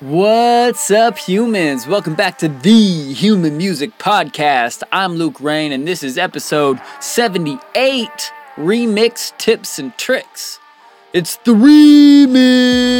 What's up, humans? Welcome back to the Human Music Podcast. I'm Luke Rain, and this is episode 78 Remix Tips and Tricks. It's the remix!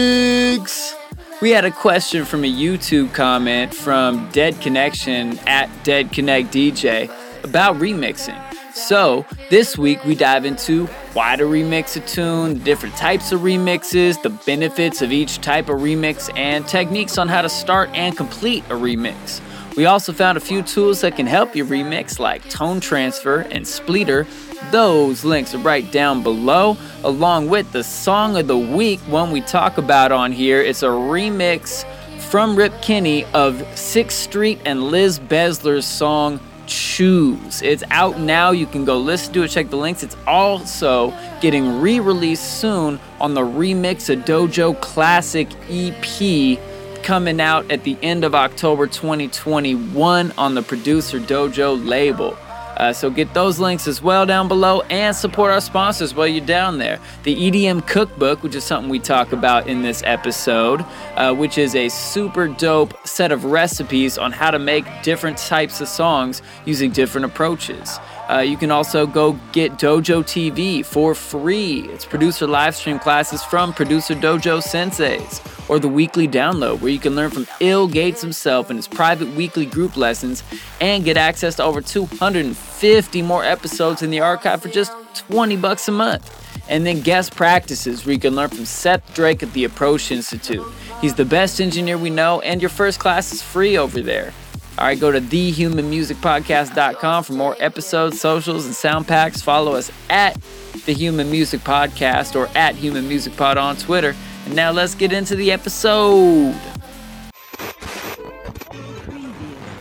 We had a question from a YouTube comment from Dead Connection at Dead Connect DJ about remixing. So, this week we dive into why to remix a tune, different types of remixes, the benefits of each type of remix, and techniques on how to start and complete a remix. We also found a few tools that can help you remix, like tone transfer and Spleeter. Those links are right down below, along with the song of the week, one we talk about on here. It's a remix from Rip Kenny of Sixth Street and Liz Bezler's song Choose. It's out now. You can go listen to it, check the links. It's also getting re released soon on the Remix a Dojo Classic EP coming out at the end of October 2021 on the Producer Dojo label. Uh, so get those links as well down below and support our sponsors while you're down there. The EDM Cookbook, which is something we talk about in this episode, uh, which is a super dope set of recipes on how to make different types of songs using different approaches. Uh, you can also go get Dojo TV for free. It's producer live stream classes from producer Dojo Senseis, or the weekly download where you can learn from ill.Gates himself in his private weekly group lessons and get access to over 250 more episodes in the archive for just 20 bucks a month. And then guest practices where you can learn from Seth Drake at the Approach Institute. He's the best engineer we know, and your first class is free over there. All right, go to thehumanmusicpodcast.com for more episodes, socials, and sound packs. Follow us at The Human Music Podcast or at Human Music Pod on Twitter. And now let's get into the episode.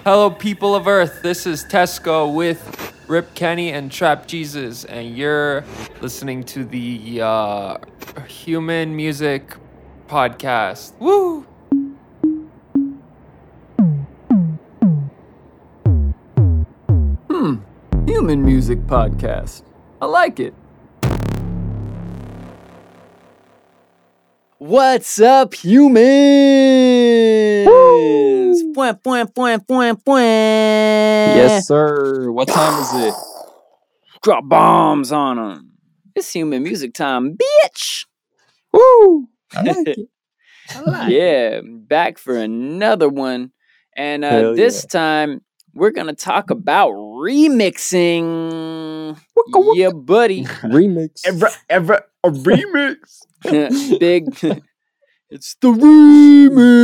Hello, people of Earth. This is Tesco with Rip Kenny and Trap Jesus, and you're listening to the uh, Human Music Podcast. Woo! Music Podcast. I like it. What's up, humans? Point. Yes, sir. What time is it? Drop bombs on them. It's human music time, bitch. Woo! I like it. I like yeah, back for another one. And uh, this time, we're going to talk about remixing. Waka waka. Yeah, buddy. Remix. ever ever a remix. Big. it's the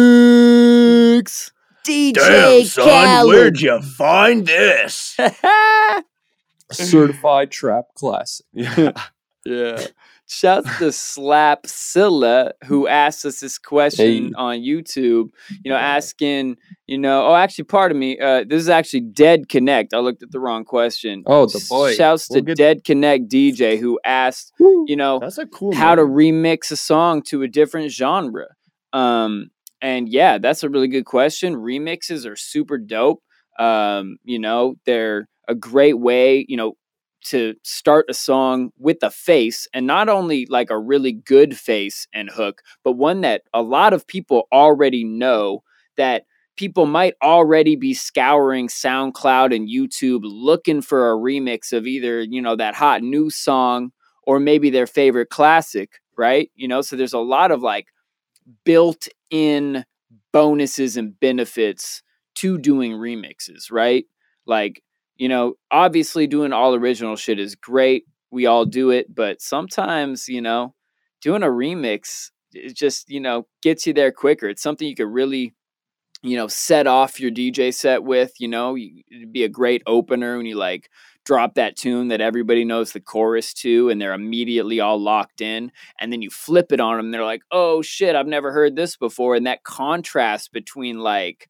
remix. DJ Damn, son, Khaled. where'd you find this? Certified trap classic. yeah. Shouts to Slap Silla who asked us this question Hey. on YouTube. You know, asking, you know, oh, actually, pardon me. Uh, this is actually Dead Connect. I looked at the wrong question. Oh, the boy. Shouts We'll to get- Dead Connect DJ who asked, Woo. you know, That's a cool. how to remix a song to a different genre. Um, and yeah, that's a really good question. Remixes are super dope. Um, you know, they're a great way, you know, to start a song with a face and not only like a really good face and hook, but one that a lot of people already know that people might already be scouring SoundCloud and YouTube looking for a remix of either, you know, that hot new song or maybe their favorite classic, right? You know, so there's a lot of like built in bonuses and benefits to doing remixes, right? Like, you know, obviously doing all original shit is great. We all do it, but sometimes, you know, doing a remix it just, you know, gets you there quicker. It's something you could really you know, set off your DJ set with, you know, it'd be a great opener when you like drop that tune that everybody knows the chorus to and they're immediately all locked in and then you flip it on them they're like oh shit i've never heard this before and that contrast between like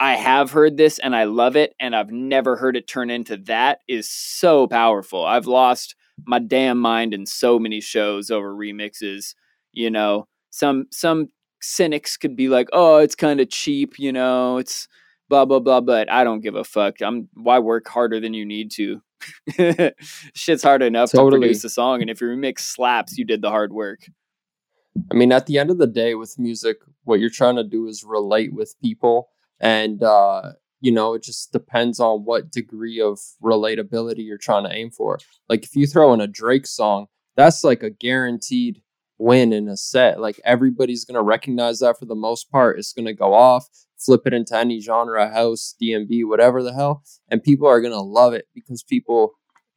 i have heard this and i love it and i've never heard it turn into that is so powerful. I've lost my damn mind in so many shows over remixes you know? Some some cynics could be like oh it's kind of cheap you know it's blah blah blah but i don't give a fuck. I'm why work harder than you need to? Shit's hard enough to produce a song and if your remix slaps you did the hard work. I mean, at the end of the day, with music, what you're trying to do is relate with people. And, uh, you know, it just depends on what degree of relatability you're trying to aim for. Like, if you throw in a Drake song, that's like a guaranteed win in a set. Like, everybody's going to recognize that for the most part. It's going to go off, flip it into any genre, house, DnB, whatever the hell. And people are going to love it because people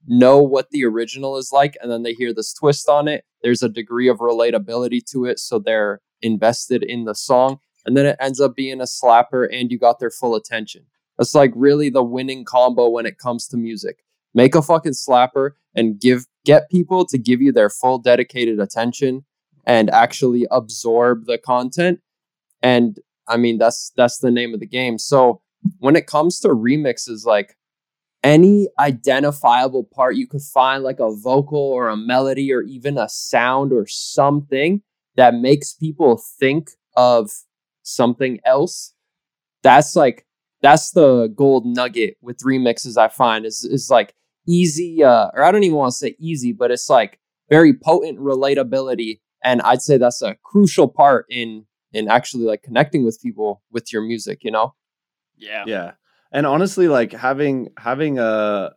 know what the original is like and then they hear this twist on it there's a degree of relatability to it so they're invested in the song and then it ends up being a slapper and you got their full attention. That's like really the winning combo when it comes to music. Make a fucking slapper and give get people to give you their full dedicated attention and actually absorb the content. And i mean that's that's the name of the game. So when it comes to remixes like any identifiable part you could find, like a vocal or a melody or even a sound or something that makes people think of something else. That's like that's the gold nugget with remixes I find is is like easy uh, or I don't even want to say easy, but it's like very potent relatability and I'd say that's a crucial part in in actually like connecting with people with your music, you know? Yeah. Yeah. And honestly, like having having a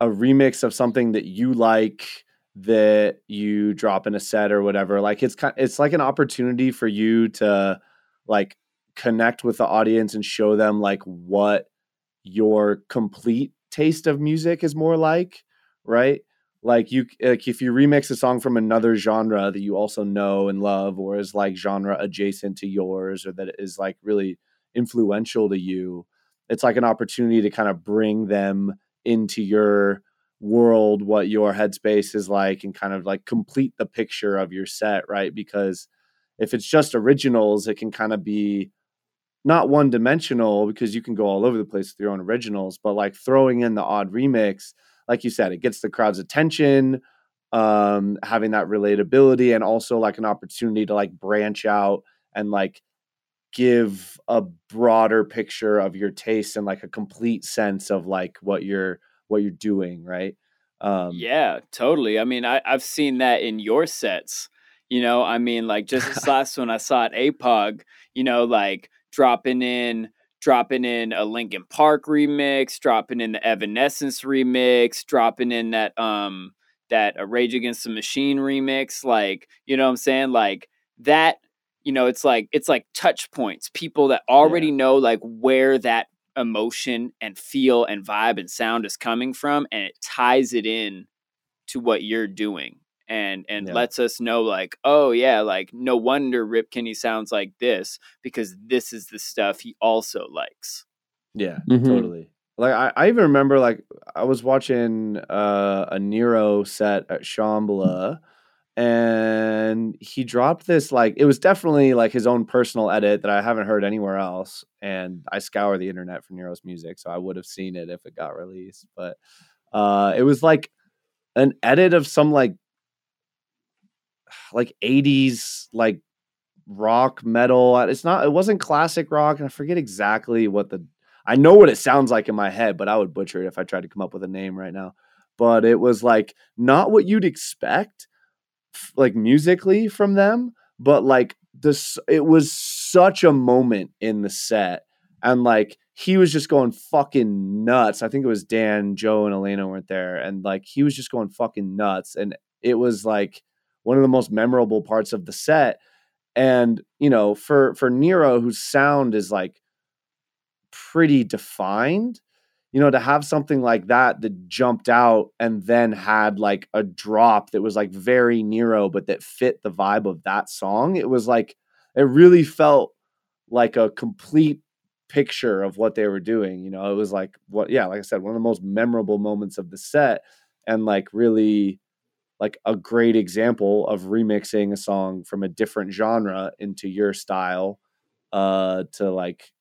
a remix of something that you like that you drop in a set or whatever, like it's kind it's like an opportunity for you to like connect with the audience and show them like what your complete taste of music is more like, right? Like you like if you remix a song from another genre that you also know and love or is like genre adjacent to yours or that is like really influential to you, it's like an opportunity to kind of bring them into your world what your headspace is like and kind of like complete the picture of your set right because if it's just originals it can kind of be not one dimensional because you can go all over the place with your own originals but like throwing in the odd remix like you said it gets the crowd's attention um having that relatability and also like an opportunity to like branch out and like give a broader picture of your taste and like a complete sense of like what you're what you're doing right? Um yeah totally i mean I, i've seen that in your sets you know i mean like just this last one i saw at apog you know like dropping in dropping in a linkin park remix dropping in the evanescence remix dropping in that um that a rage against the machine remix like you know what i'm saying like that you know it's like it's like touch points people that already yeah. know like where that emotion and feel and vibe and sound is coming from and it ties it in to what you're doing and and yeah. lets us know like oh yeah like no wonder rip kenny sounds like this because this is the stuff he also likes yeah mm-hmm. totally like I, I even remember like i was watching uh, a nero set at shambhala and he dropped this like it was definitely like his own personal edit that I haven't heard anywhere else. And I scour the internet for Nero's music, so I would have seen it if it got released. But uh it was like an edit of some like like 80s like rock metal. Uh, it's not it wasn't classic rock, and I forget exactly what the I know what it sounds like in my head, but I would butcher it if I tried to come up with a name right now. But it was like not what you'd expect like musically from them, but like this it was such a moment in the set and like he was just going fucking nuts. I think it was Dan, Joe, and Alana weren't there, and like he was just going fucking nuts, and it was like one of the most memorable parts of the set. And you know, for for Nero, whose sound is like pretty defined, you know, to have something like that that jumped out and then had like a drop that was like very Nero, but that fit the vibe of that song, it was like, it really felt like a complete picture of what they were doing. You know, it was like what, yeah, like I said, one of the most memorable moments of the set and like really like a great example of remixing a song from a different genre into your style uh to like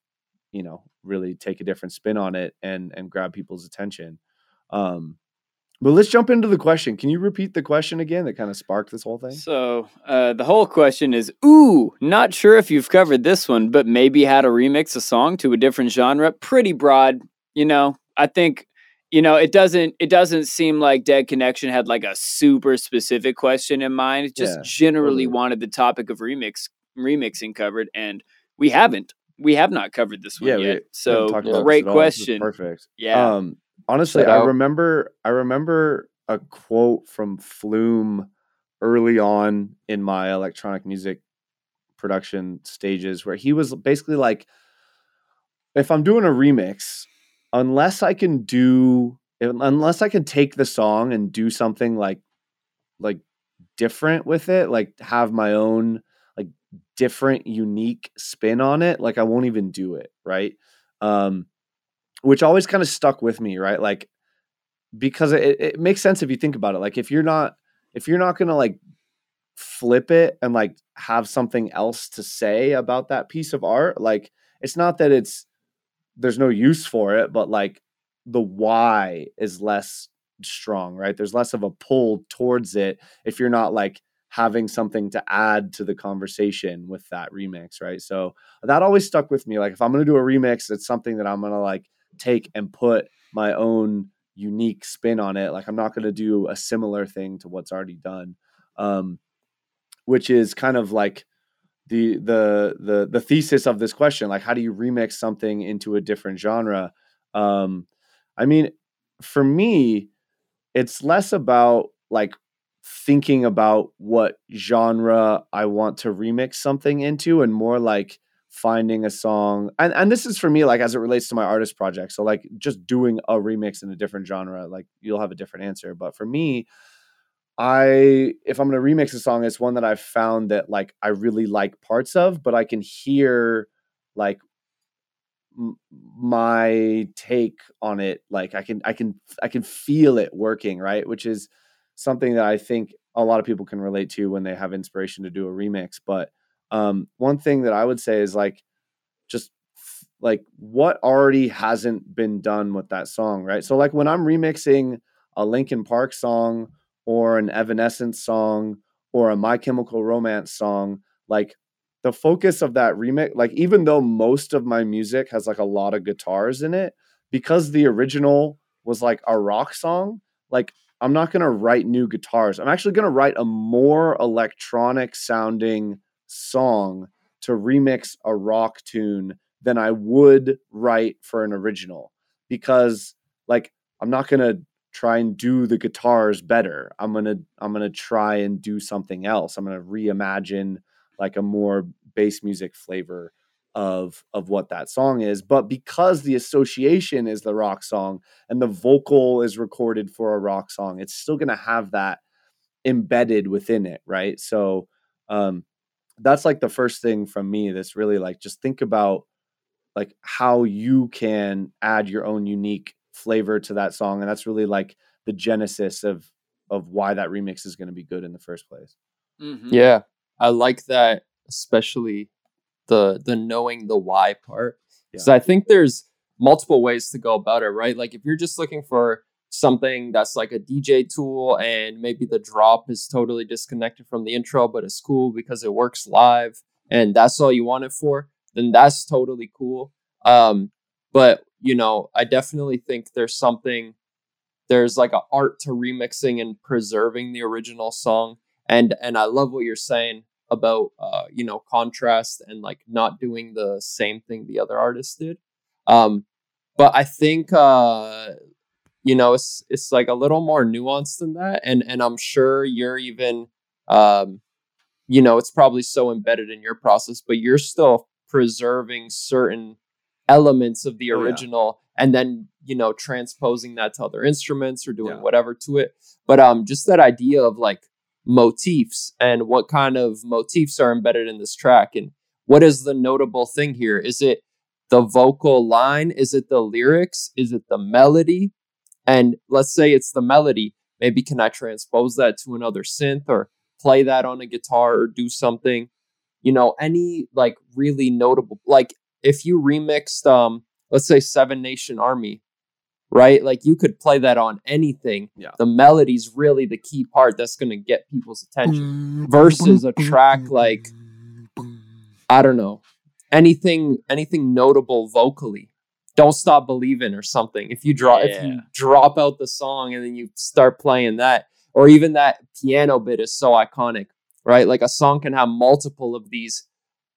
you know really take a different spin on it and and grab people's attention. Um, but let's jump into the question. Can you repeat the question again that kind of sparked this whole thing? So, uh, the whole question is Ooh, not sure if you've covered this one, but maybe how to remix a song to a different genre. Pretty broad. You know, I think you know, it doesn't it doesn't seem like Dead Connection had like a super specific question in mind. It just Yeah, generally totally. wanted the topic of remix remixing covered, and we haven't. We have not covered this one Yeah, yet. haven't So talked great at all. This is question. Perfect. Yeah. Um, honestly, Shout I remember I remember a quote from Flume early on in my electronic music production stages where he was basically like, if I'm doing a remix, unless I can do unless I can take the song and do something like like different with it, like have my own like different unique spin on it, like I won't even do it, right? Um which always kind of stuck with me, right? Like because it, it makes sense if you think about it. Like if you're not if you're not gonna like flip it and like have something else to say about that piece of art, like it's not that it's there's no use for it, but like the why is less strong, right? There's less of a pull towards it if you're not like having something to add to the conversation with that remix, right? So that always stuck with me. Like if I'm gonna do a remix, it's something that I'm gonna like take and put my own unique spin on it. Like I'm not gonna do a similar thing to what's already done. Um, which is kind of like the the the the thesis of this question like how do you remix something into a different genre? Um i mean for me it's less about like thinking about what genre i want to remix something into and more like finding a song. And and this is for me like as it relates to my artist project. So like just doing a remix in a different genre like you'll have a different answer. But for me I if I'm gonna remix a song, it's one that I've found that like I really like parts of, but I can hear like m- my take on it. Like I can I can I can feel it working right, which is something that I think a lot of people can relate to when they have inspiration to do a remix. But um, one thing that I would say is like just like what already hasn't been done with that song, right? So like when I'm remixing a Linkin Park song or an Evanescence song or a My Chemical Romance song, like the focus of that remix, like even though most of my music has like a lot of guitars in it, because the original was like a rock song, like I'm not going to write new guitars. I'm actually going to write a more electronic sounding song to remix a rock tune than I would write for an original because like I'm not going to try and do the guitars better. I'm to I'm to try and do something else. I'm to reimagine like a more bass music flavor of of what that song is but because the association is the rock song and the vocal is recorded for a rock song it's still to have that embedded within it right so um that's like the first thing from me that's really like just think about like how you can add your own unique flavor to that song and that's really like the genesis of of why that remix is going to be good in the first place Mhm. Yeah, I like that, especially the the knowing the why part. Because I think there's multiple ways to go about it, right? Like if you're just looking for something that's like a DJ tool and maybe the drop is totally disconnected from the intro, but it's cool because it works live and that's all you want it for, then that's totally cool. Um, but you know, I definitely think there's something there's like an art to remixing and preserving the original song. And and i love what you're saying about uh you know contrast and like not doing the same thing the other artist did. Um but i think uh you know it's it's like a little more nuanced than that. And and i'm sure you're even um you know it's probably so embedded in your process but you're still preserving certain elements of the Oh, yeah. original and then you know transposing that to other instruments or doing Yeah. whatever to it. But um just that idea of like motifs and what kind of motifs are embedded in this track and what is the notable thing here? Is it the vocal line? Is it the lyrics? Is it the melody? And let's say it's the melody. Maybe can i transpose that to another synth or play that on a guitar or do something? You know any like really notable like if you remixed um let's say seven nation army right? Like you could play that on anything. Yeah. the melody's really the key part that's going to get people's attention versus a track like i don't know anything anything notable vocally. Don't stop believing or something. If you drop if you drop out the song and then you start playing that or even that piano bit is so iconic right? Like a song can have multiple of these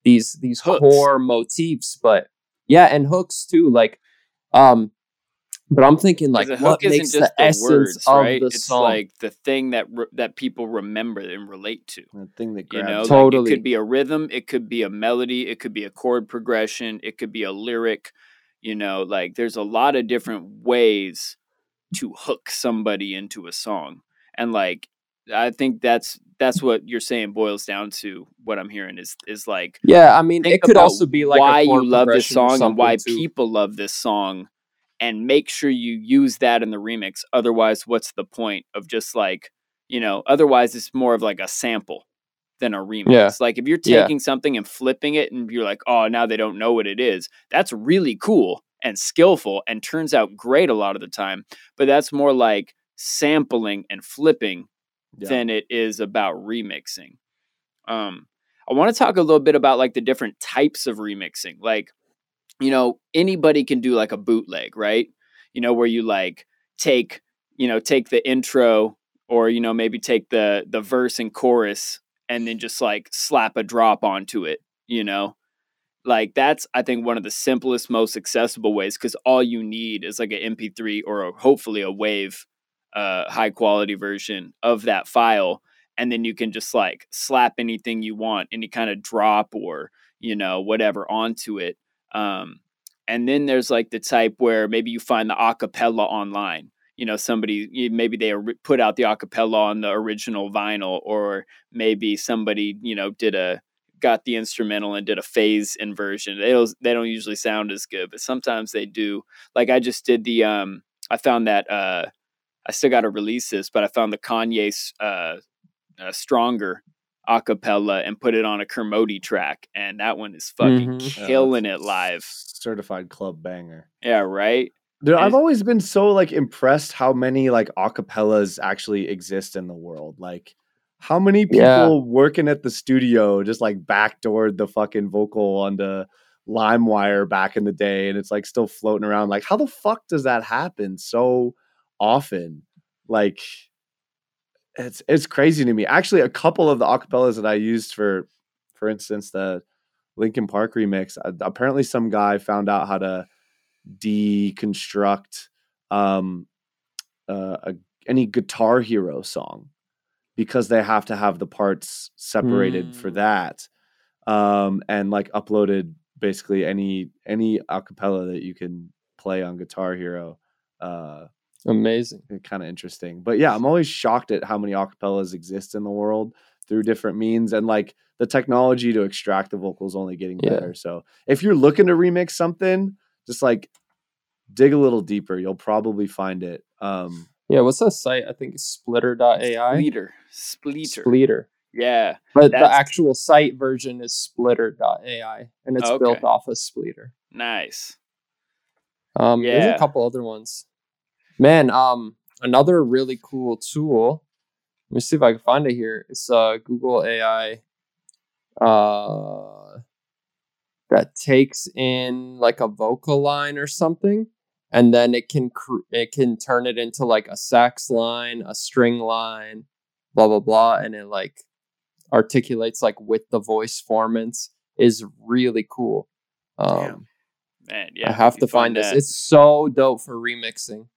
these these Hooks. core motifs but yeah and hooks too like um but i'm thinking like a what hook isn't makes just the, the, essence words, of right? the it's song like the thing that re- that people remember and relate to. The thing that You know, you. like, Totally. it could be a rhythm, it could be a melody, it could be a chord progression, it could be a lyric. You know, like there's a lot of different ways to hook somebody into a song, and like I think that's that's what you're saying boils down to. What I'm hearing is is like yeah i mean it could also be like why you love this song and why too. people love this song and make sure you use that in the remix otherwise what's the point of just like you know otherwise it's more of like a sample than a remix Yeah. like if you're Yeah. taking something and flipping it and you're like oh now they don't know what it is that's really cool and skillful and turns out great a lot of the time but that's more like sampling and flipping Yeah. than it is about remixing. Um, I want to talk a little bit about like the different types of remixing. Like, you know, anybody can do like a bootleg, right? You know, where you like take, you know, take the intro or you know maybe take the the verse and chorus and then just like slap a drop onto it. You know, like that's I think one of the simplest, most accessible ways because all you need is like an MP3 or a, hopefully a wave uh, high quality version of that file and then you can just like slap anything you want any kind of drop or you know whatever onto it um, and then there's like the type where maybe you find the acapella online. You know somebody maybe they put out the acapella on the original vinyl or maybe somebody you know did a got the instrumental and did a phase inversion. They don't they don't usually sound as good but sometimes they do. Like i just did the um i found that uh I still got to release this, but I found the Kanye's uh, uh, Stronger acapella and put it on a Kermode track, and that one is fucking Mhm. Killing that's it live. Certified club banger. Yeah, right. Dude, And I've always been so like impressed how many like acapellas actually exist in the world. Like how many people Yeah. working at the studio just like backdoored the fucking vocal on onto LimeWire back in the day and it's like still floating around. Like how the fuck does that happen so often? Like it's it's crazy to me. Actually, a couple of the acapellas that I used for for instance the Linkin Park remix, uh, apparently some guy found out how to deconstruct um uh, a, any guitar hero song because they have to have the parts separated for Mm. that um and like uploaded basically any any acapella that you can play on guitar hero uh amazing kind of interesting but yeah i'm always shocked at how many acapellas exist in the world through different means and like the technology to extract the vocals only getting Yeah. better so if you're looking to remix something just like dig a little deeper you'll probably find it um yeah what's that site i think it's splitter.ai Splitter, splitter. splitter Yeah, but the actual site version is splitter.ai and it's built off of Spleeter nice. Um, there's Yeah. a couple other ones. Man, um, another really cool tool. Let me see if I can find it here. It's uh Google AI uh that takes in like a vocal line or something and then it can cr- it can turn it into like a sax line, a string line, blah blah blah and it like articulates like with the voice formants is really cool. Um Damn. Man, yeah. I have to find this. It's so dope for remixing.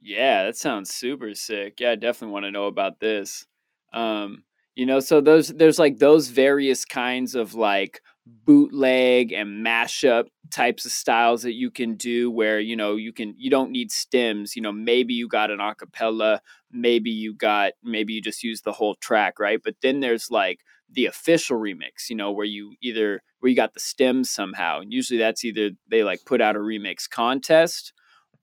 Yeah, that sounds super sick. Yeah, I definitely want to know about this. Um, you know, so those there's like those various kinds of like bootleg and mashup types of styles that you can do where, you know, you can you don't need stems, you know, maybe you got an acapella, maybe you got maybe you just use the whole track, right? But then there's like the official remix, you know, where you either where you got the stems somehow. And usually that's either they like put out a remix contest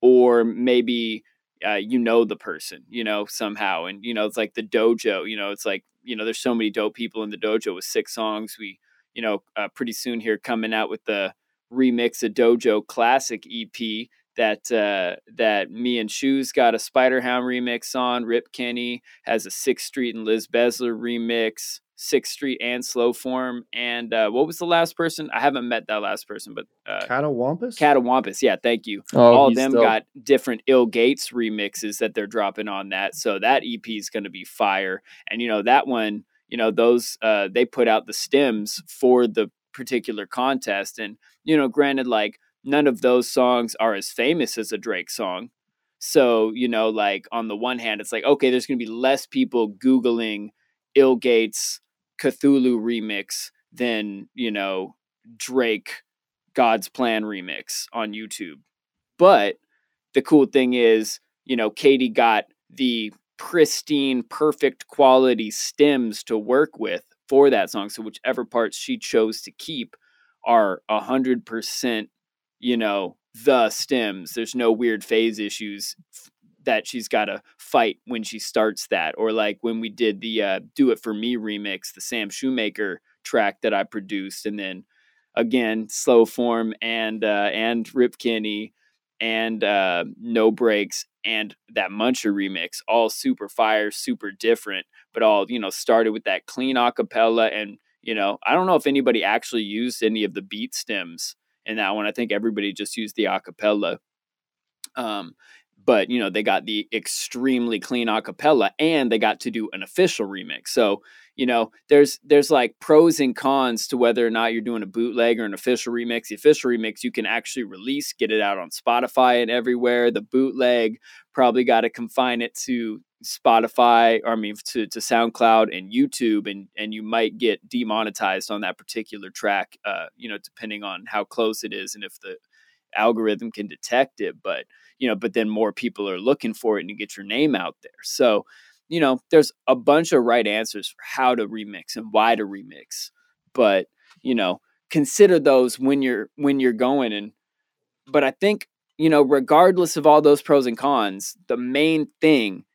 or maybe uh, you know the person, you know, somehow. And, you know, it's like the dojo, you know, it's like, you know, there's so many dope people in the dojo with six songs. We, you know, uh, pretty soon here coming out with the remix of dojo classic EP that uh that me and shoes got a spider hound remix on rip kenny has a sixth street and liz bezler remix Sixth Street and Slow Form. And uh, what was the last person? I haven't met that last person, but uh, Catawampus? Catawampus. Yeah, thank you. Oh, All of them dope. got different ill.Gates remixes that they're dropping on that. So that EP is going to be fire. And you know that one, you know those uh, they put out the stems for the particular contest, and you know, granted, like none of those songs are as famous as a Drake song. So you know, like on the one hand, it's like okay, there's going to be less people googling ill.Gates Cthulhu remix than you know Drake God's Plan remix on YouTube. But the cool thing is, you know, Katie got the pristine, perfect quality stems to work with for that song. So whichever parts she chose to keep are a hundred percent, you know, the stems. There's no weird phase issues that she's got to fight when she starts that. Or like when we did the uh, "Do It for Me" remix, the Sam Shoemaker track that I produced, and then again slow form and uh, and Rip Kenny and uh, No Breaks and that Muncher remix, all super fire, super different, but all you know started with that clean acapella. And you know, I don't know if anybody actually used any of the beat stems in that one. I think everybody just used the acapella. Um, but you know, they got the extremely clean acapella, and they got to do an official remix. So you know there's there's like pros and cons to whether or not you're doing a bootleg or an official remix. The official remix you can actually release get it out on spotify and everywhere. The bootleg probably got to confine it to spotify or i mean to, to soundcloud and youtube and and you might get demonetized on that particular track uh you know depending on how close it is and if the algorithm can detect it. But you know but then more people are looking for it and you get your name out there so you know, there's a bunch of right answers for how to remix and why to remix. But, you know, consider those when you're when you're going and but I think, you know, regardless of all those pros and cons, the main thing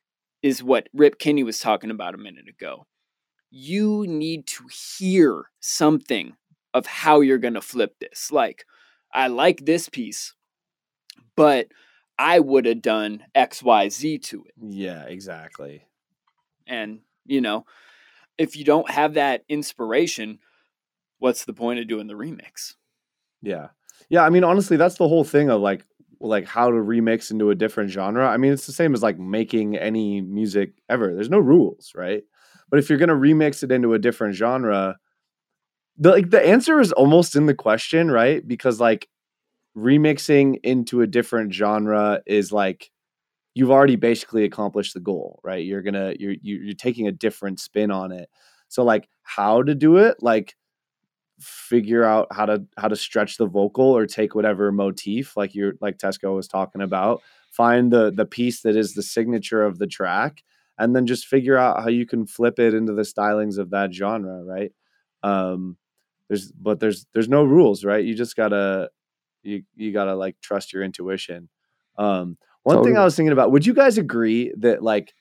is what Rip Kenny was talking about a minute ago. You need to hear something of how you're going to flip this. Like, I like this piece, but I would have done XYZ to it Yeah, exactly. and you know if you don't have that inspiration what's the point of doing the remix Yeah. Yeah, I mean honestly that's the whole thing of like like how to remix into a different genre. I mean it's the same as like making any music ever. There's no rules, right? But if you're going to remix it into a different genre, the like the answer is almost in the question, right? Because like remixing into a different genre is like you've already basically accomplished the goal, right? You're to you're you- you're taking a different spin on it. So like how to do it? Like figure out how to how to stretch the vocal or take whatever motif like you're like Tesco was talking about find the the piece that is the signature of the track and then just figure out how you can flip it into the stylings of that genre right um there's but there's there's no rules right you just gotta you you gotta like trust your intuition. Um one thing i was thinking about would you guys agree that like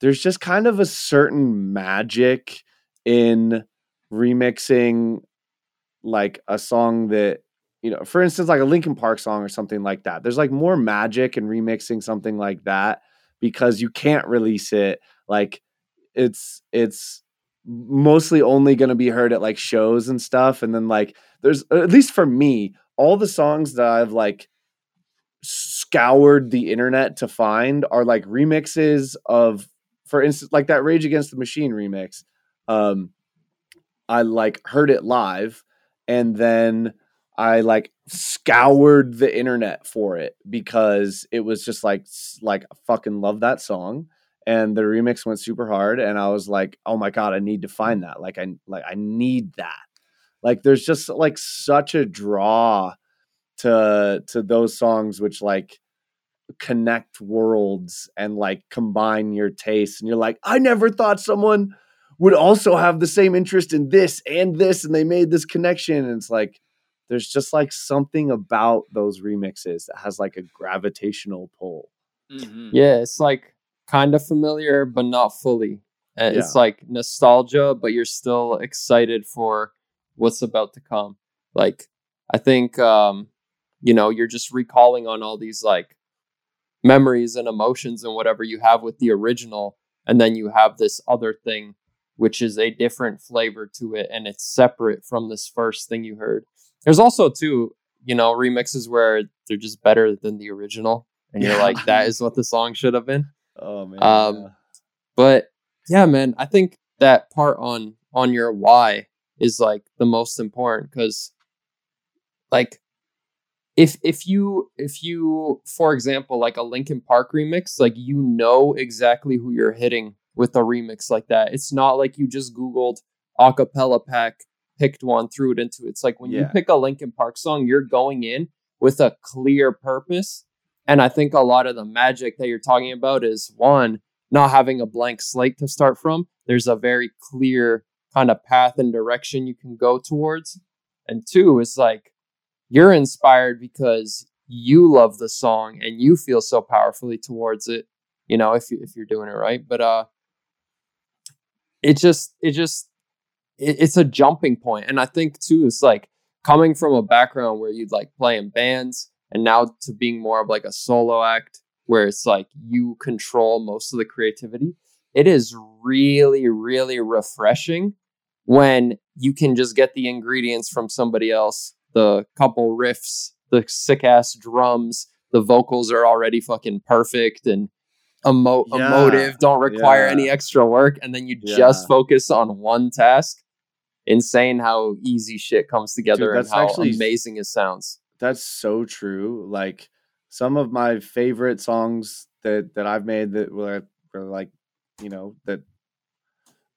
there's just kind of a certain magic in remixing like a song that you know for instance like a linkin park song or something like that. There's like more magic in remixing something like that because you can't release it. Like it's it's mostly only going to be heard at like shows and stuff and then like there's at least for me all the songs that i've like scoured the internet to find are like remixes of for instance like that rage against the machine remix um i like heard it live and then i like scoured the internet for it because it was just like like fucking love that song and the remix went super hard and i was like oh my god i need to find that like i like i need that like there's just like such a draw to to those songs which like connect worlds and like combine your tastes and you're like i never thought someone would also have the same interest in this and this and they made this connection and it's like there's just like something about those remixes that has like a gravitational pull mm-hmm. Yeah, it's like kind of familiar, but not fully. Uh, It's Yeah. like nostalgia, but you're still excited for what's about to come. Like, I think, um, you know, you're just recalling on all these like memories and emotions and whatever you have with the original. And then you have this other thing which is a different flavor to it and it's separate from this first thing you heard. There's also too, you know, remixes where they're just better than the original. And you're Yeah. like, that is what the song should have been. Oh man. Um, yeah. But yeah, man, I think that part on on your why is like the most important because like if if you if you for example like a Linkin Park remix, like you know exactly who you're hitting with a remix like that. It's not like you just googled acapella pack, picked one, threw it into it. It's like when you pick a Linkin Park song, you're going in with a clear purpose. And I think a lot of the magic that you're talking about is one, not having a blank slate to start from. There's a very clear kind of path and direction you can go towards. And two, it's like you're inspired because you love the song and you feel so powerfully towards it, you know, if you, if you're doing it right. But uh it just it just it, it's a jumping point. And I think too, it's like coming from a background where you'd like play in bands and now to being more of like a solo act where it's like you control most of the creativity it is really really refreshing when you can just get the ingredients from somebody else the couple riffs the sick ass drums the vocals are already fucking perfect and emo- Yeah, emotive don't require yeah. any extra work and then you Yeah. just focus on one task insane how easy shit comes together and that's how actually- amazing it sounds That's so true. Like some of my favorite songs that that I've made that were, were like, you know, that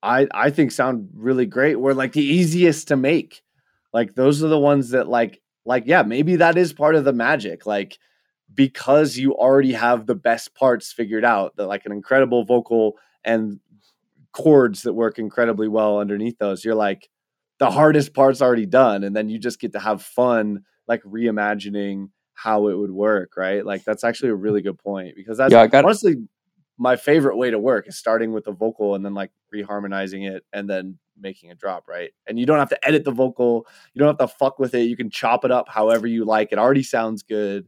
I I think sound really great were like the easiest to make. Like those are the ones that like like yeah, maybe that is part of the magic. Like because you already have the best parts figured out, that like an incredible vocal and chords that work incredibly well underneath those. You're like the hardest part's already done and then you just get to have fun like reimagining how it would work, right? Like that's actually a really good point because that's Yeah, I got- honestly my favorite way to work is starting with the vocal and then like reharmonizing it and then making a drop, right? And you don't have to edit the vocal, you don't have to fuck with it. You can chop it up however you like. It already sounds good.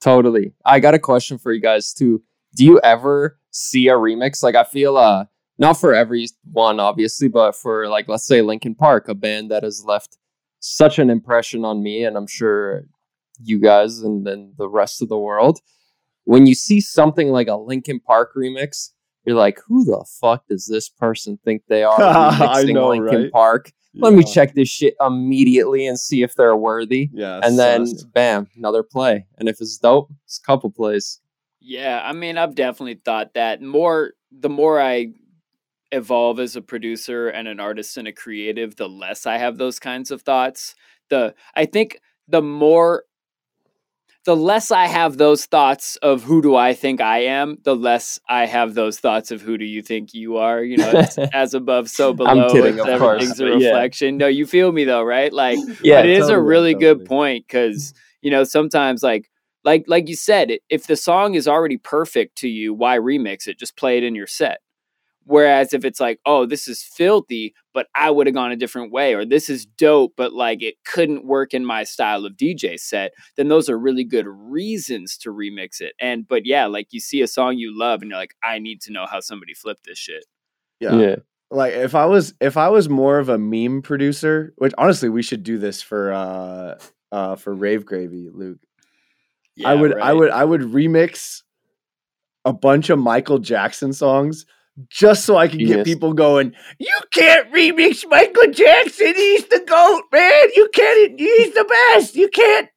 Totally. I got a question for you guys too. Do you ever see a remix? Like I feel uh not for every one obviously, but for like let's say Linkin Park, a band that has left such an impression on me and I'm sure you guys and then the rest of the world. When you see something like a Linkin Park remix, you're like, who the fuck does this person think they are I remixing know, Linkin right? Park? Let me check this shit immediately and see if they're worthy Yeah. and then sus. bam, another play. And if it's dope, it's a couple plays. Yeah, I mean, I've definitely thought that more. The more I evolve as a producer and an artist and a creative, the less I have those kinds of thoughts. The I think the more, the less I have those thoughts of who do I think I am, the less I have those thoughts of who do you think you are. You know, it's as above, so below. I'm kidding, it's of course, everything's a but yeah. reflection. No, you feel me though, right? Like Yeah, it is a totally, really good point because you know sometimes like like like you said if the song is already perfect to you why remix it just play it in your set whereas if it's like oh this is filthy but i would have gone a different way or this is dope but like it couldn't work in my style of dj set then those are really good reasons to remix it and but yeah like you see a song you love and you're like i need to know how somebody flipped this shit yeah. yeah. like if I was if I was more of a meme producer, which honestly we should do this for uh uh for Rave Gravy, Luke. I Yeah, would I would I would remix a bunch of Michael Jackson songs just so I could get people going. You can't remix Michael Jackson. He's the goat, man. You can't. He's the best. You can't.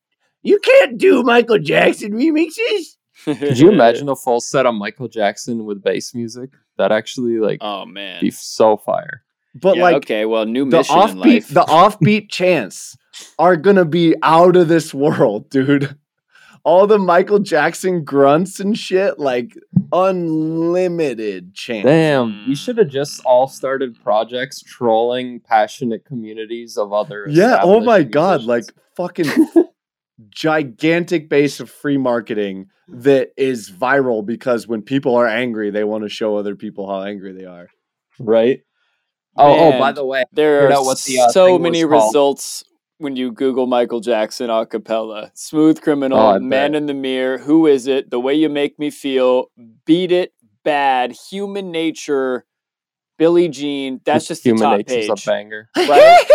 You can't do Michael Jackson remixes. Could you imagine a full set of Michael Jackson with bass music? That actually like oh man be so fire. But Yeah, like okay well new the mission in offbeat life the offbeat chants are gonna be out of this world, dude. All the Michael Jackson grunts and shit, like unlimited chants. Damn, we should have just all started projects trolling passionate communities of other. Yeah, oh my established god, like fucking gigantic base of free marketing that is viral because when people are angry, they want to show other people how angry they are. right? Oh, oh, by the way, There are what the, uh, so many results when you Google Michael Jackson a cappella. Smooth Criminal, Oh, Man bet. in the Mirror, Who Is It, The Way You Make Me Feel, Beat It, Bad, Human Nature, Billie Jean. That's just the top Nature's page. a banger. Right?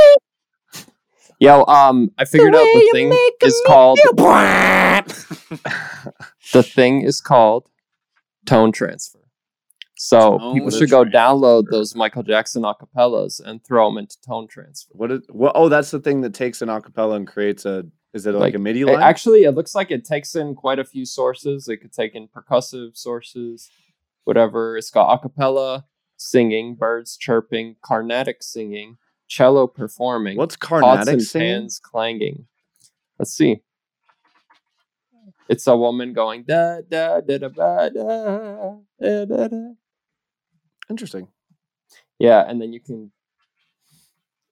Yo, um, I figured out the thing is called the thing is called tone transfer. So people should go download those Michael Jackson acapellas and throw them into tone transfer. What? Is, well, oh, that's the thing that takes an acapella and creates a. Is it like, like a MIDI line? It, actually, it looks like it takes in quite a few sources. It could take in percussive sources, whatever. It's got acapella singing, birds chirping, carnatic singing, cello performing. What's carnatic singing? Pans clanging. Let's see. It's a woman going da da da da ba, da da da da Interesting. Yeah, and then you can.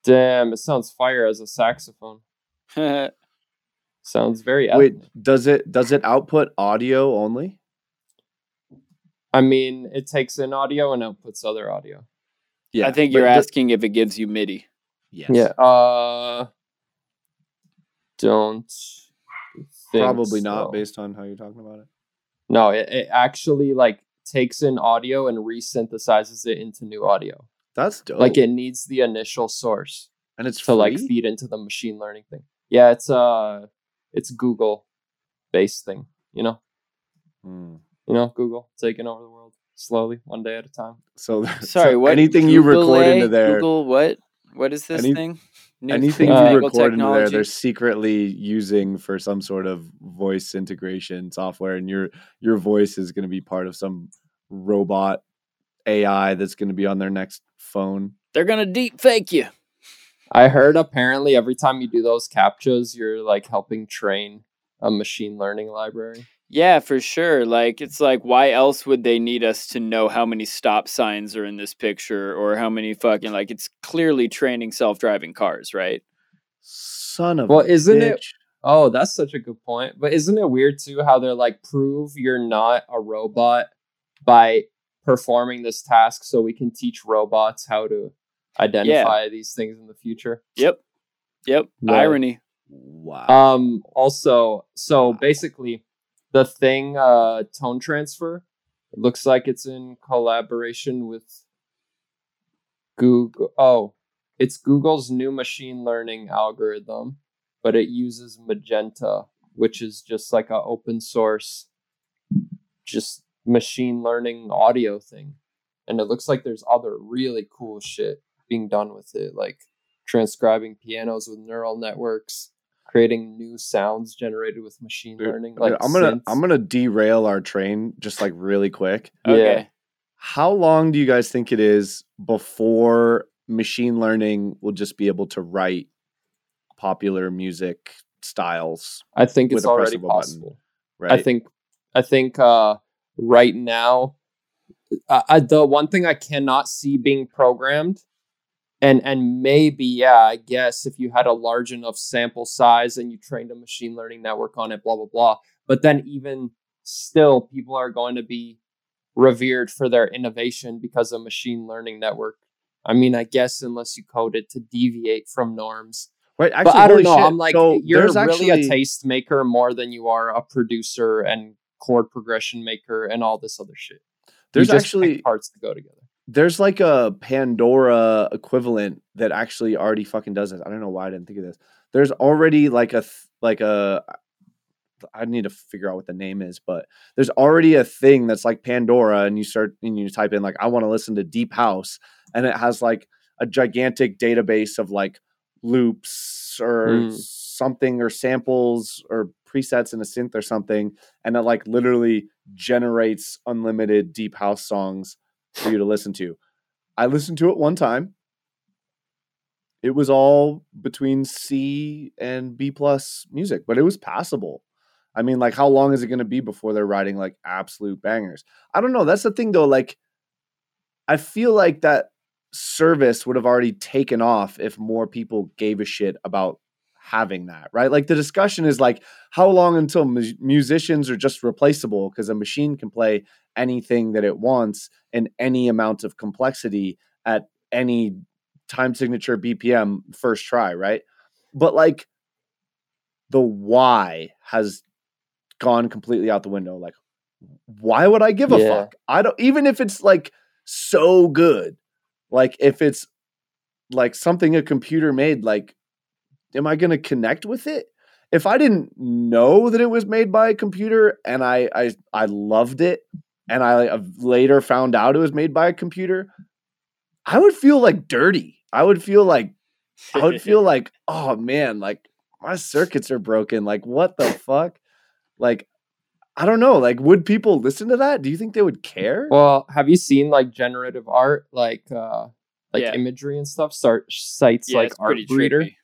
Damn, it sounds fire as a saxophone. Sounds very Wait, ethnic. does it does it output audio only? I mean, it takes in audio and outputs other audio. Yeah, I think you're the- asking if it gives you MIDI. Yes. Yeah. Uh, don't. think Probably not so. based on how you're talking about it. No, it, it actually like takes in audio and resynthesizes it into new audio. That's dope. Like it needs the initial source and it's to like feed into the machine learning thing. Yeah, it's uh, it's Google based thing. You know, Hmm. you know, Google taking over the world slowly, one day at a time. So Sorry, so what? anything you record Google into there, Google what? What is this Any- thing? New anything Uh, you fangled record into there, they're secretly using for some sort of voice integration software, and your your voice is going to be part of some robot AI that's going to be on their next phone. They're gonna deep fake you. I heard apparently every time you do those captchas, you're like helping train a machine learning library. Yeah, for sure. Like it's like why else would they need us to know how many stop signs are in this picture or how many fucking like it's clearly training self-driving cars, right? Son of Well, a isn't it- Oh, that's such a good point. But isn't it weird too how they're like prove you're not a robot by performing this task so we can teach robots how to identify these things in the future? Yep. Yep. Right. Irony. Wow. Um also, so basically the thing uh tone transfer it looks like it's in collaboration with Google. Oh, it's Google's new machine learning algorithm, but it uses Magenta, which is just like a open source just machine learning audio thing. And it looks like there's other really cool shit being done with it, like transcribing pianos with neural networks, creating new sounds generated with machine Dude, learning. dude, Like I'm gonna synths. I'm gonna derail our train just like really quick. Okay. How long do you guys think it is before machine learning will just be able to write popular music styles? I think it's a press already of a button, possible. Right. I think I think uh, right now, uh, uh, the one thing I cannot see being programmed, and and maybe yeah, I guess if you had a large enough sample size and you trained a machine learning network on it, blah blah blah. But then even still, people are going to be revered for their innovation because a machine learning network. I mean, I guess unless you code it to deviate from norms, right. Actually, but I don't know. shit. I'm like, So you're really actually- a taste maker more than you are a producer and chord progression maker and all this other shit. There's actually parts to go together. There's like a Pandora equivalent that actually already fucking does this. I don't know why I didn't think of this. There's already like a th- like a I need to figure out what the name is, but there's already a thing that's like Pandora, and you start and you type in like I want to listen to deep house, and it has like a gigantic database of like loops or Mm. something or samples or presets in a synth or something, and it like literally generates unlimited deep house songs for you to listen to. I listened to it one time. It was all between C and B plus music, but it was passable. I mean, like, how long is it going to be before they're writing like absolute bangers? I don't know. That's the thing, though. Like, I feel like that service would have already taken off if more people gave a shit about having that, right? Like, the discussion is like, how long until mu- musicians are just replaceable because a machine can play anything that it wants in any amount of complexity at any time signature BPM first try, right? But like the why has gone completely out the window. Like, why would I give a Yeah. fuck? I don't even if it's like so good. like if it's like something a computer made, like am I going to connect with it? If I didn't know that it was made by a computer and I I I loved it and I later found out it was made by a computer, I would feel like dirty. I would feel like I would feel like, oh man, like my circuits are broken. Like, what the fuck? Like, I don't know. Like, would people listen to that? Do you think they would care? Well, have you seen like generative art, like uh like Yeah. imagery and stuff? Start sites Yeah, like it's Art Breeder. trippy.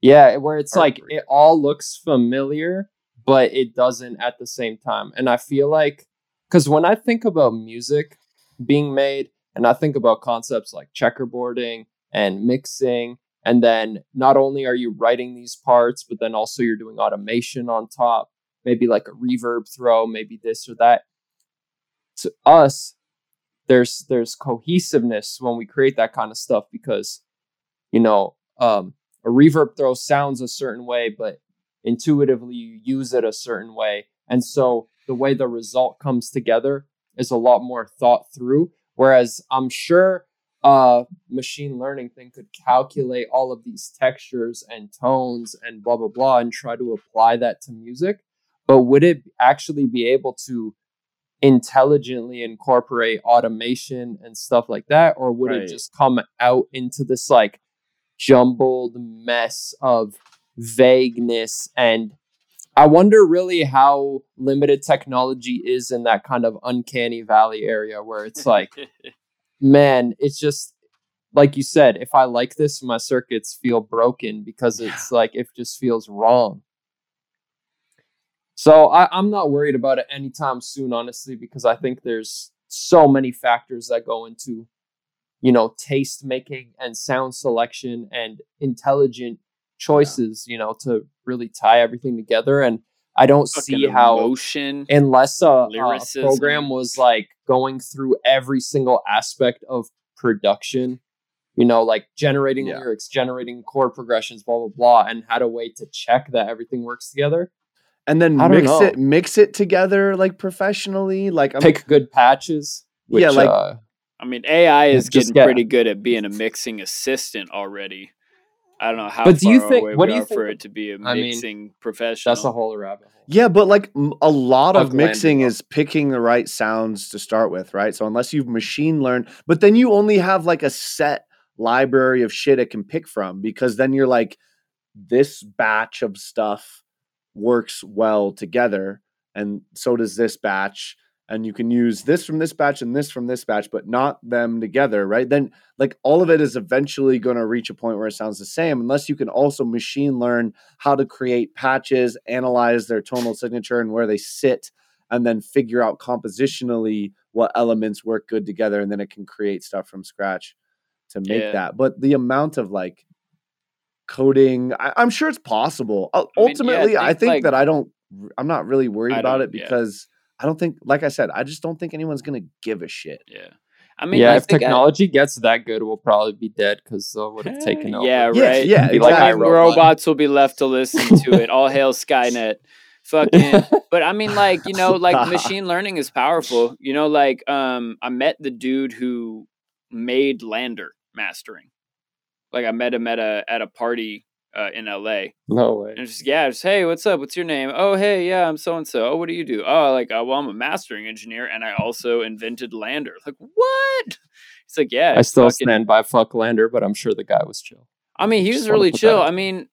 Yeah, where it's Art like Breeder. it all looks familiar, but it doesn't at the same time. And I feel like because when I think about music being made, and I think about concepts like checkerboarding and mixing, and then not only are you writing these parts, but then also you're doing automation on top, maybe like a reverb throw, maybe this or that. To us, there's there's cohesiveness when we create that kind of stuff because you know um, a reverb throw sounds a certain way, but intuitively you use it a certain way. And so the way the result comes together is a lot more thought through. Whereas I'm sure a machine learning thing could calculate all of these textures and tones and blah, blah, blah, and try to apply that to music. But would it actually be able to intelligently incorporate automation and stuff like that? Or would Right. it just come out into this like jumbled mess of vagueness and I wonder really how limited technology is in that kind of uncanny valley area where it's like, man, it's just like you said, if I like this, my circuits feel broken because it's like it just feels wrong. So I, I'm not worried about it anytime soon, honestly, because I think there's so many factors that go into, you know, taste making and sound selection and intelligent choices, you know, to really tie everything together. And I don't see how emotion. unless a, a program was like going through every single aspect of production you know like generating Yeah. lyrics generating chord progressions blah blah blah and had a way to check that everything works together and then mix know. it mix it together like professionally. Like I'm, pick good patches which, Yeah, like- uh, I mean, AI is Just getting get- pretty good at being a mixing assistant already. I don't know how But do you far think- away what we do you are for it to be a I mean, mixing professional. that's a whole rabbit hole Yeah, but like a lot of Fuck Landon, mixing is picking the right sounds to start with, right? So unless you've machine learned, but then you only have like a set library of shit it can pick from because then you're like, this batch of stuff works well together, and so does this batch. And you can use this from this batch and this from this batch, but not them together, right? Then, like, all of it is eventually going to reach a point where it sounds the same, unless you can also machine learn how to create patches, analyze their tonal signature and where they sit, and then figure out compositionally what elements work good together. And then it can create stuff from scratch to make Yeah. that. But the amount of like coding, I, I'm sure it's possible. Uh, I mean, yeah, I Ultimately, I think, like- that I don't, I'm not really worried about it because I don't think, like I said, I just don't think anyone's going to give a shit. yeah. I mean, yeah I if think I- technology gets that good we'll probably be dead because they would have taken over Yeah, Yeah, right. yeah, Be like exactly. robots will be left to listen to it. All hail Skynet. Fucking but I mean like, you know, like machine learning is powerful. You know, like um I met the dude who made LANDR mastering. Like I met him at a at a party uh, in LA. no way And just yeah, just hey, what's up? What's your name? Oh, hey, yeah, I'm so and so. Oh, what do you do? Oh, like uh, well, I'm a mastering engineer, and I also invented LANDR. Like what? It's like yeah, i still fucking- stand by fuck LANDR but i'm sure the guy was chill I mean, he was really chill. I mean,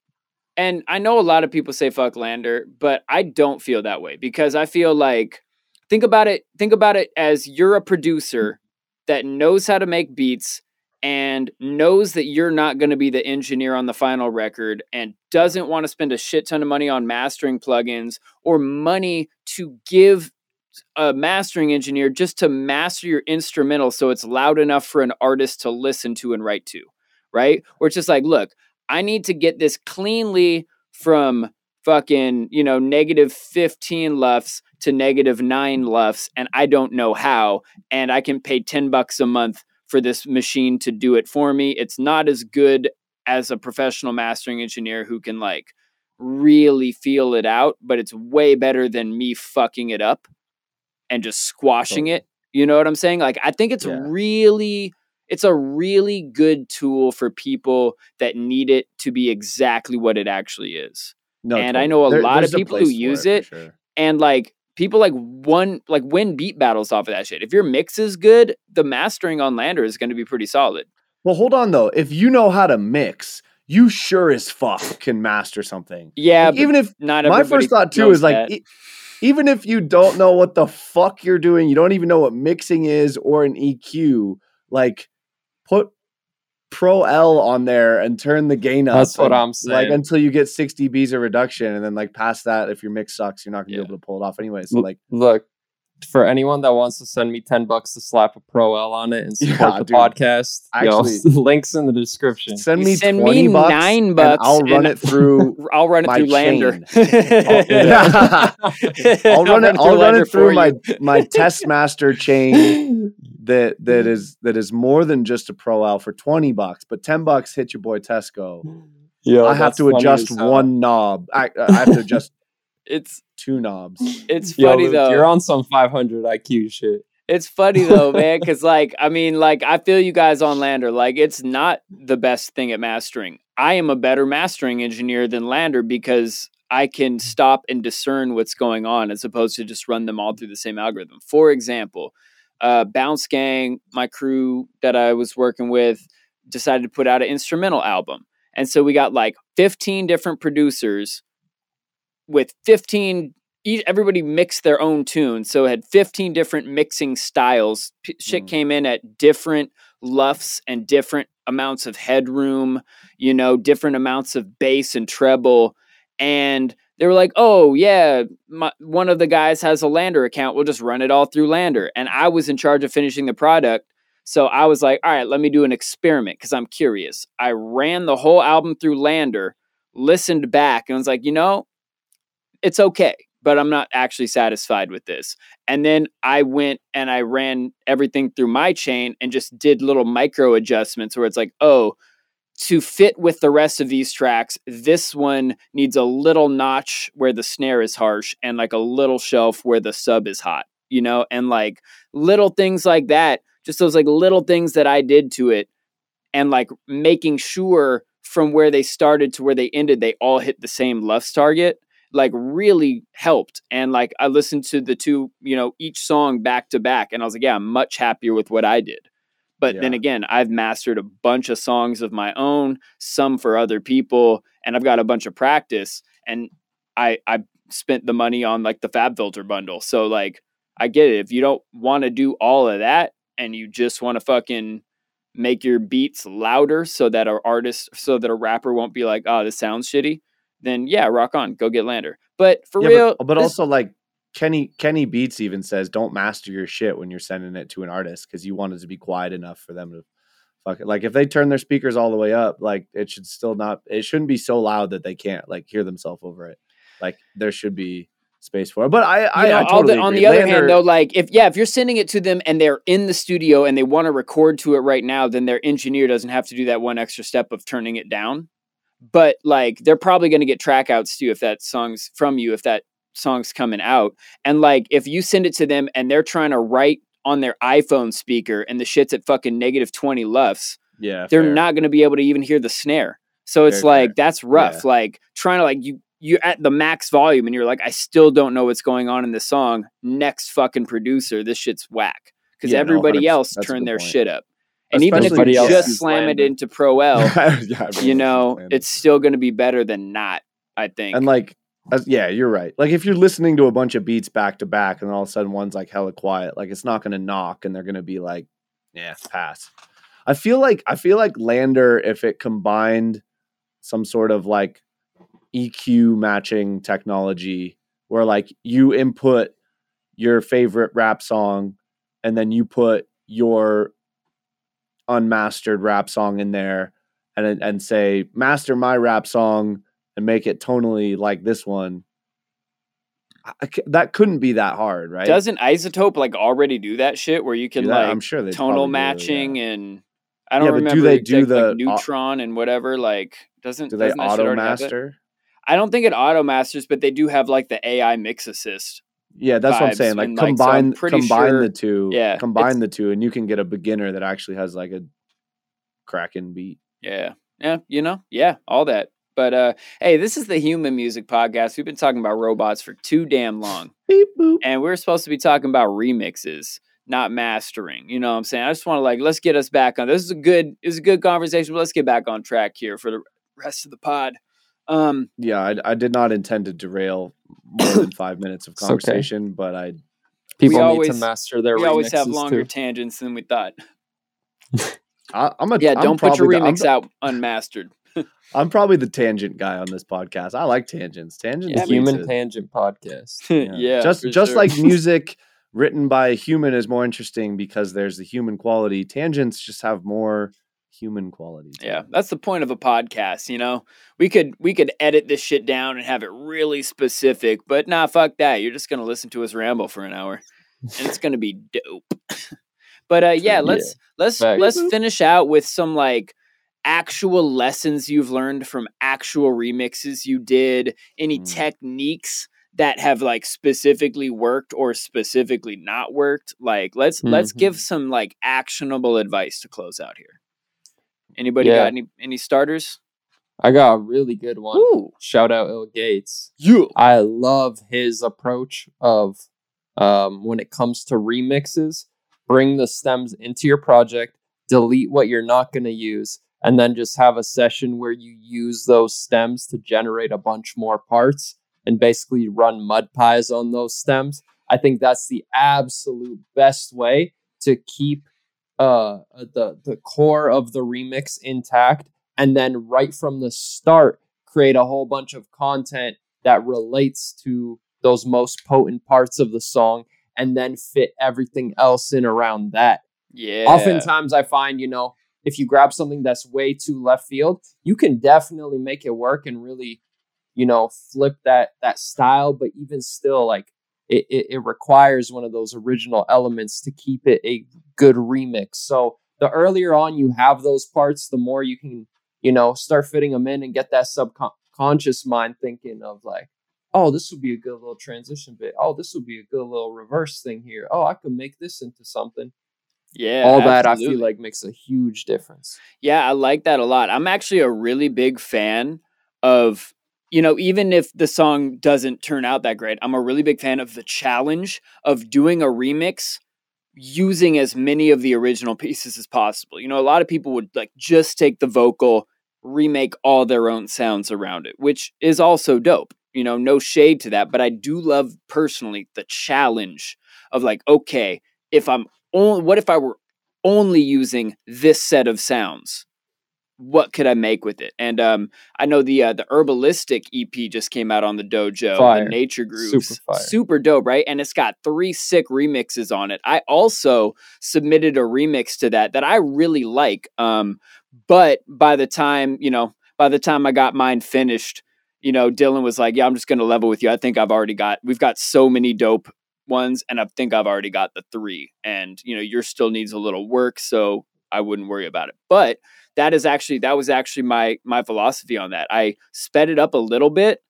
and I know a lot of people say fuck LANDR, but I don't feel that way because I feel like think about it, think about it as you're a producer that knows how to make beats and knows that you're not going to be the engineer on the final record and doesn't want to spend a shit ton of money on mastering plugins or money to give a mastering engineer just to master your instrumental so it's loud enough for an artist to listen to and write to, right? Where it's just like, look, I need to get this cleanly from fucking, you know, negative 15 lufs to negative 9 lufs and I don't know how and I can pay 10 bucks a month for this machine to do it for me. It's not as good as a professional mastering engineer who can like really feel it out, but it's way better than me fucking it up and just squashing it. You know what I'm saying? Like I think it's Yeah. really it's a really good tool for people that need it to be exactly what it actually is. No, And I know a lot of people who use for it, sure. and like people like one like win beat battles off of that shit. If your mix is good, the mastering on LANDR is going to be pretty solid. Well, hold on though. If you know how to mix, you sure as fuck can master something. Yeah, Like, but even if not my first thought too is like, e- even if you don't know what the fuck you're doing, you don't even know what mixing is or an EQ, like put Pro L on there and turn the gain up. That's what and, I'm saying. Like until you get 60 B's of reduction, and then like past that, if your mix sucks, you're not gonna Yeah. be able to pull it off anyway. So L- like, Look, for anyone that wants to send me 10 bucks to slap a Pro L on it and support Yeah, the dude. podcast, Actually- yo, links in the description. send me send 20 me bucks, nine and bucks I'll run and- it through. I'll run it my through LANDR. Yeah. I'll run it. I'll run it through for my you. my test master chain that that mm. is that is more than just a pro L for 20 bucks, but 10 bucks hit your boy Tesco. Mm. Yo, I have to adjust one knob. I, I have to adjust It's two knobs. it's Yo, funny Luke, though. You're on some 500 IQ shit. It's funny though, man, because like I mean, like I feel you guys on LANDR. Like it's not the best thing at mastering. I am a better mastering engineer than LANDR because I can stop and discern what's going on as opposed to just run them all through the same algorithm. For example, uh, Bounce Gang, my crew that I was working with, decided to put out an instrumental album, and so we got like 15 different producers with 15 everybody mixed their own tune so it had 15 different mixing styles P- shit Mm. came in at different LUFS and different amounts of headroom you know different amounts of bass and treble and they were like oh yeah my, one of the guys has a LANDR account we'll just run it all through LANDR and i was in charge of finishing the product so i was like all right let me do an experiment because i'm curious i ran the whole album through LANDR listened back and was like you know it's okay, but I'm not actually satisfied with this. And then I went and I ran everything through my chain and just did little micro adjustments where it's like, oh, to fit with the rest of these tracks, this one needs a little notch where the snare is harsh and like a little shelf where the sub is hot, you know, and like little things like that, just those like little things that I did to it and like making sure from where they started to where they ended, they all hit the same left target like really helped. And like i listened to the two you know each song back to back and i was like yeah i'm much happier with what i did but then again i've mastered a bunch of songs of my own some for other people and i've got a bunch of practice and i i spent the money on like the FabFilter bundle so like i get it if you don't want to do all of that and you just want to fucking make your beats louder so that an artist so that a rapper won't be like oh this sounds shitty then yeah, rock on, go get LANDR. But for Yeah, real, but, but this- also like Kenny Kenny Beats even says don't master your shit when you're sending it to an artist because you want it to be quiet enough for them to fuck it. Like if they turn their speakers all the way up, like it should still not it shouldn't be so loud that they can't like hear themselves over it. Like there should be space for it. But I I, know, I totally the, on the other LANDR- hand, though, like if yeah, if you're sending it to them and they're in the studio and they want to record to it right now, then their engineer doesn't have to do that one extra step of turning it down. But like they're probably going to get track outs too if that song's from you if that song's coming out. And like if you send it to them and they're trying to write on their iPhone speaker and the shit's at fucking negative 20 lufs, yeah, they're fair. not going to be able to even hear the snare. So it's Very like fair. that's rough. Like trying to like you you're at the max volume and you're like I still don't know what's going on in this song. Next fucking producer, this shit's whack because Yeah, everybody 100%. ess That's a turned their point. shit up. And even if you else just slam it into Pro L, Yeah, you know, it's still going to be better than not. I think. And like, yeah, you're right. Like if you're listening to a bunch of beats back to back, and all of a sudden one's like hella quiet, like it's not going to knock, and they're going to be like, yeah, pass. I feel like I feel like LANDR, if it combined some sort of like EQ matching technology, where like you input your favorite rap song, and then you put your unmastered rap song in there, and and say master my rap song and make it tonally like this one. I- that couldn't be that hard, right? Doesn't iZotope like already do that shit where you can that? like I'm sure they tonal probably do, matching yeah. and I don't remember. do they do like, the au- neutron and whatever like doesn't Do they doesn't auto already have that? master? I don't think it auto masters, but they do have like the AI mix assist. Yeah, that's what I'm saying. Like and, like, so combine combine sure- the two. yeah, combine the two, and you can get a beginner that actually has like a cracking beat. Yeah. Yeah. You know, yeah, all that. But uh hey, this is the human music podcast. We've been talking about robots for too damn long. Beep boop. And we're supposed to be talking about remixes, not mastering. You know what I'm saying? I just want to like let's get us back on. This is a good this is a good conversation, but let's get back on track here for the rest of the pod. Um Yeah, I, I did not intend to derail more than five minutes of It's okay. conversation, but I People need always- to master their we always have longer too. tangents than we thought. I, I'm a Yeah, I'm don't put your the- remix the- out unmastered. I'm probably the tangent guy on this podcast. I like tangents. Tangents. Yeah, Human to- Tangent Podcast. yeah. just just sure. like music written by a human is more interesting because there's the human quality. Tangents just have more human quality. Yeah, them. that's the point of a podcast, you know. We could we could edit this shit down and have it really specific, but nah, fuck that. You're just gonna listen to us ramble for an hour, and it's gonna be dope. but uh, yeah, Yeah. let's let's Facts. let's finish out with some like actual lessons you've learned from actual remixes you did. Any Mm. techniques that have like specifically worked or specifically not worked. Like let's let's give Mhm. some like actionable advice to close out here. Anybody Yeah. got any any starters? I got a really good one. Ooh, Shout out ill.Gates. you. I love his approach of um, when it comes to remixes, bring the stems into your project, delete what you're not going to use, and then just have a session where you use those stems to generate a bunch more parts and basically run mud pies on those stems. I think that's the absolute best way to keep uh, the the core of the remix intact, and then right from the start create a whole bunch of content that relates to those most potent parts of the song and then fit everything else in around that. Yeah. Oftentimes I find, you know, if you grab something that's way too left field, you can definitely make it work and really, you know, flip that that style, but even still like it, it, it requires one of those original elements to keep it a good remix. So the earlier on you have those parts, the more you can, you know, start fitting them in and get that subconscious mind thinking of like, oh, this would be a good little transition bit. Oh, this would be a good little reverse thing here. Oh, I could make this into something. Yeah. All that I feel like makes a huge difference. Yeah, I like that a lot. I'm actually a really big fan of, you know, even if the song doesn't turn out that great, I'm a really big fan of the challenge of doing a remix using as many of the original pieces as possible. You know, a lot of people would like just take the vocal, remake all their own sounds around it, which is also dope. You know, no shade to that, but I do love personally the challenge of like, okay, if I'm only, what if I were only using this set of sounds? What could I make with it? And um, I know the uh, the herbalistic EP just came out on the dojo, Fire. the Nature Grooves, Super fire. super dope, right? And it's got three sick remixes on it. I also submitted a remix to that that I really like. Um, but by the time you know, by the time I got mine finished, you know, Dylan was like, "Yeah, I'm just gonna level with you. I think I've already got. We've got so many dope ones, and I think I've already got the three. And you know, yours still needs a little work, so I wouldn't worry about it. But that is actually that was actually my my philosophy on that. I sped it up a little bit,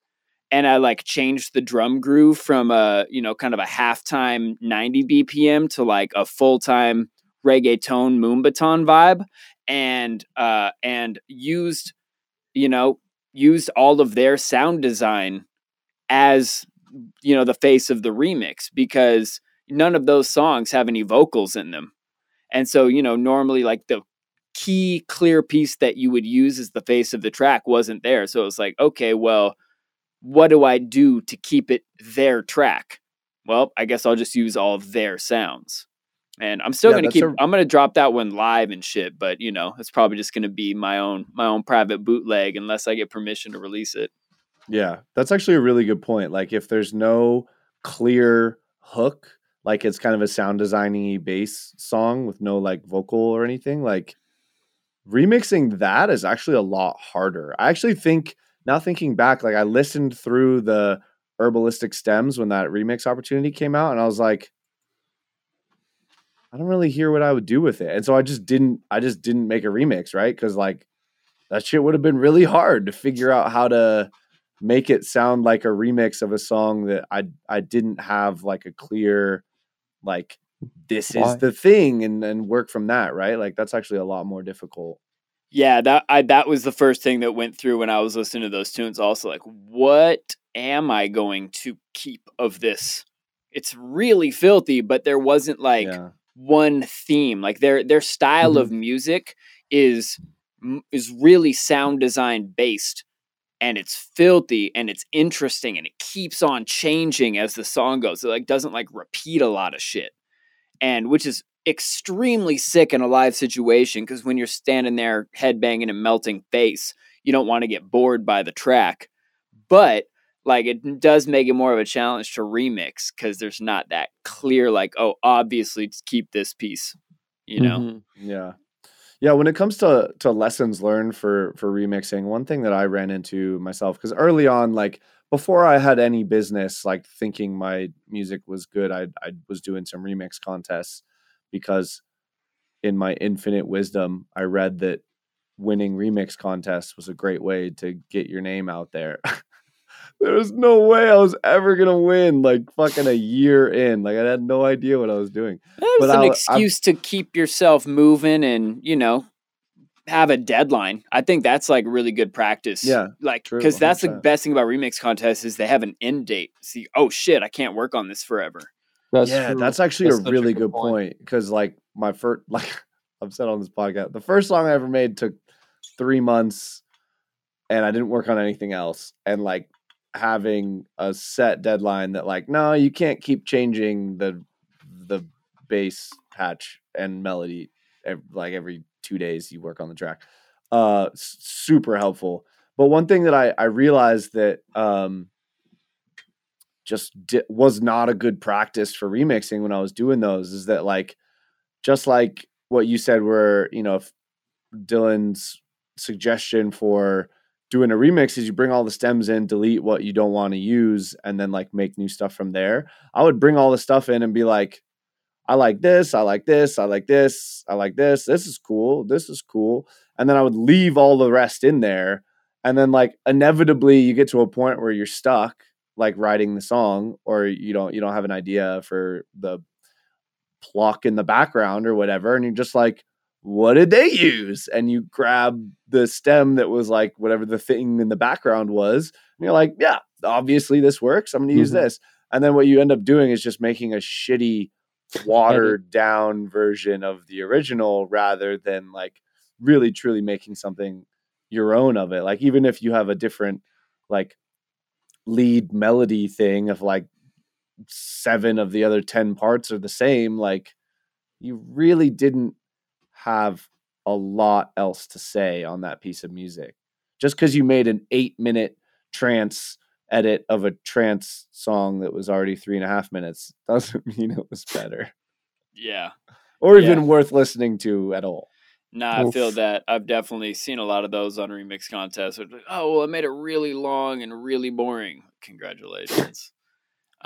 and I like changed the drum groove from a you know kind of a halftime 90 BPM to like a full time reggaeton moombahton vibe, and uh and used you know used all of their sound design as you know the face of the remix because none of those songs have any vocals in them. And so you know normally like the key clear piece that you would use as the face of the track wasn't there. So it was like okay well what do i do to keep it their track? Well i guess i'll just use all of their sounds. And i'm still Yeah, gonna keep i'm gonna drop that one live and shit but you know it's probably just gonna be my own my own private bootleg unless i get permission to release it Yeah, that's actually a really good point. Like if there's no clear hook, like it's kind of a sound designy bass song with no like vocal or anything, like remixing that is actually a lot harder. I actually think now thinking back, like I listened through the herbalistic stems when that remix opportunity came out, and I was like, I don't really hear what I would do with it. And so I just didn't I just didn't make a remix, right? Because like that shit would have been really hard to figure out how to make it sound like a remix of a song that I I didn't have like a clear like this Why? is the thing and and work from that, right? Like that's actually a lot more difficult. Yeah, that I that was the first thing that went through when I was listening to those tunes. Also, like, what am I going to keep of this? It's really filthy, but there wasn't like yeah. one theme. Like their their style Mhm. of music is is really sound design based, and it's filthy and it's interesting and it keeps on changing as the song goes. It like doesn't like repeat a lot of shit, and which is extremely sick in a live situation because when you're standing there headbanging and melting face, you don't want to get bored by the track, but like it does make it more of a challenge to remix because there's not that clear like oh obviously keep this piece you know Mhm. Yeah. Yeah, when it comes to to lessons learned for for remixing, one thing that I ran into myself cuz early on like before I had any business like thinking my music was good, I I was doing some remix contests because in my infinite wisdom, I read that winning remix contests was a great way to get your name out there. there was no way I was ever going to win like fucking a year in. Like I had no idea what I was doing. It's But an I'll- I'm- excuse to keep yourself moving and you know have a deadline i think that's like really good practice Yeah, like because that's the best thing about remix contests is they have an end date see oh shit i can't work on this forever That's yeah, true. that's actually That's a such really good point because, like, my first, like, I've said on this podcast, the first song I ever made took three months, and I didn't work on anything else. And like having a set deadline that, like, no, you can't keep changing the the bass patch and melody, ev- like every two days you work on the track. Uh, super helpful. But one thing that I I realized that um just di- was not a good practice for remixing when I was doing those is that like just like what you said where you know Dylan's suggestion for doing a remix is you bring all the stems in delete what you don't want to use and then like make new stuff from there. I would bring all the stuff in and be like I like this I like this I like this I like this this is cool this is cool and then I would leave all the rest in there and then like inevitably you get to a point where you're stuck like writing the song or you don't you don't have an idea for the pluck in the background or whatever and you're just like what did they use? And you grab the stem that was like whatever the thing in the background was and you're like yeah obviously this works. I'm going to use Mhm. this. And then what you end up doing is just making a shitty watered down version of the original rather than like really truly making something your own of it. Like even if you have a different like lead melody thing of like seven of the other 10 parts are the same like you really didn't have a lot else to say on that piece of music just because you made an eight minute trance edit of a trance song that was already three and a half minutes doesn't mean it was better yeah or Yeah. even worth listening to at all Nah, I feel that. I've definitely seen a lot of those on remix contests. Like, oh, well, I made it really long and really boring. Congratulations.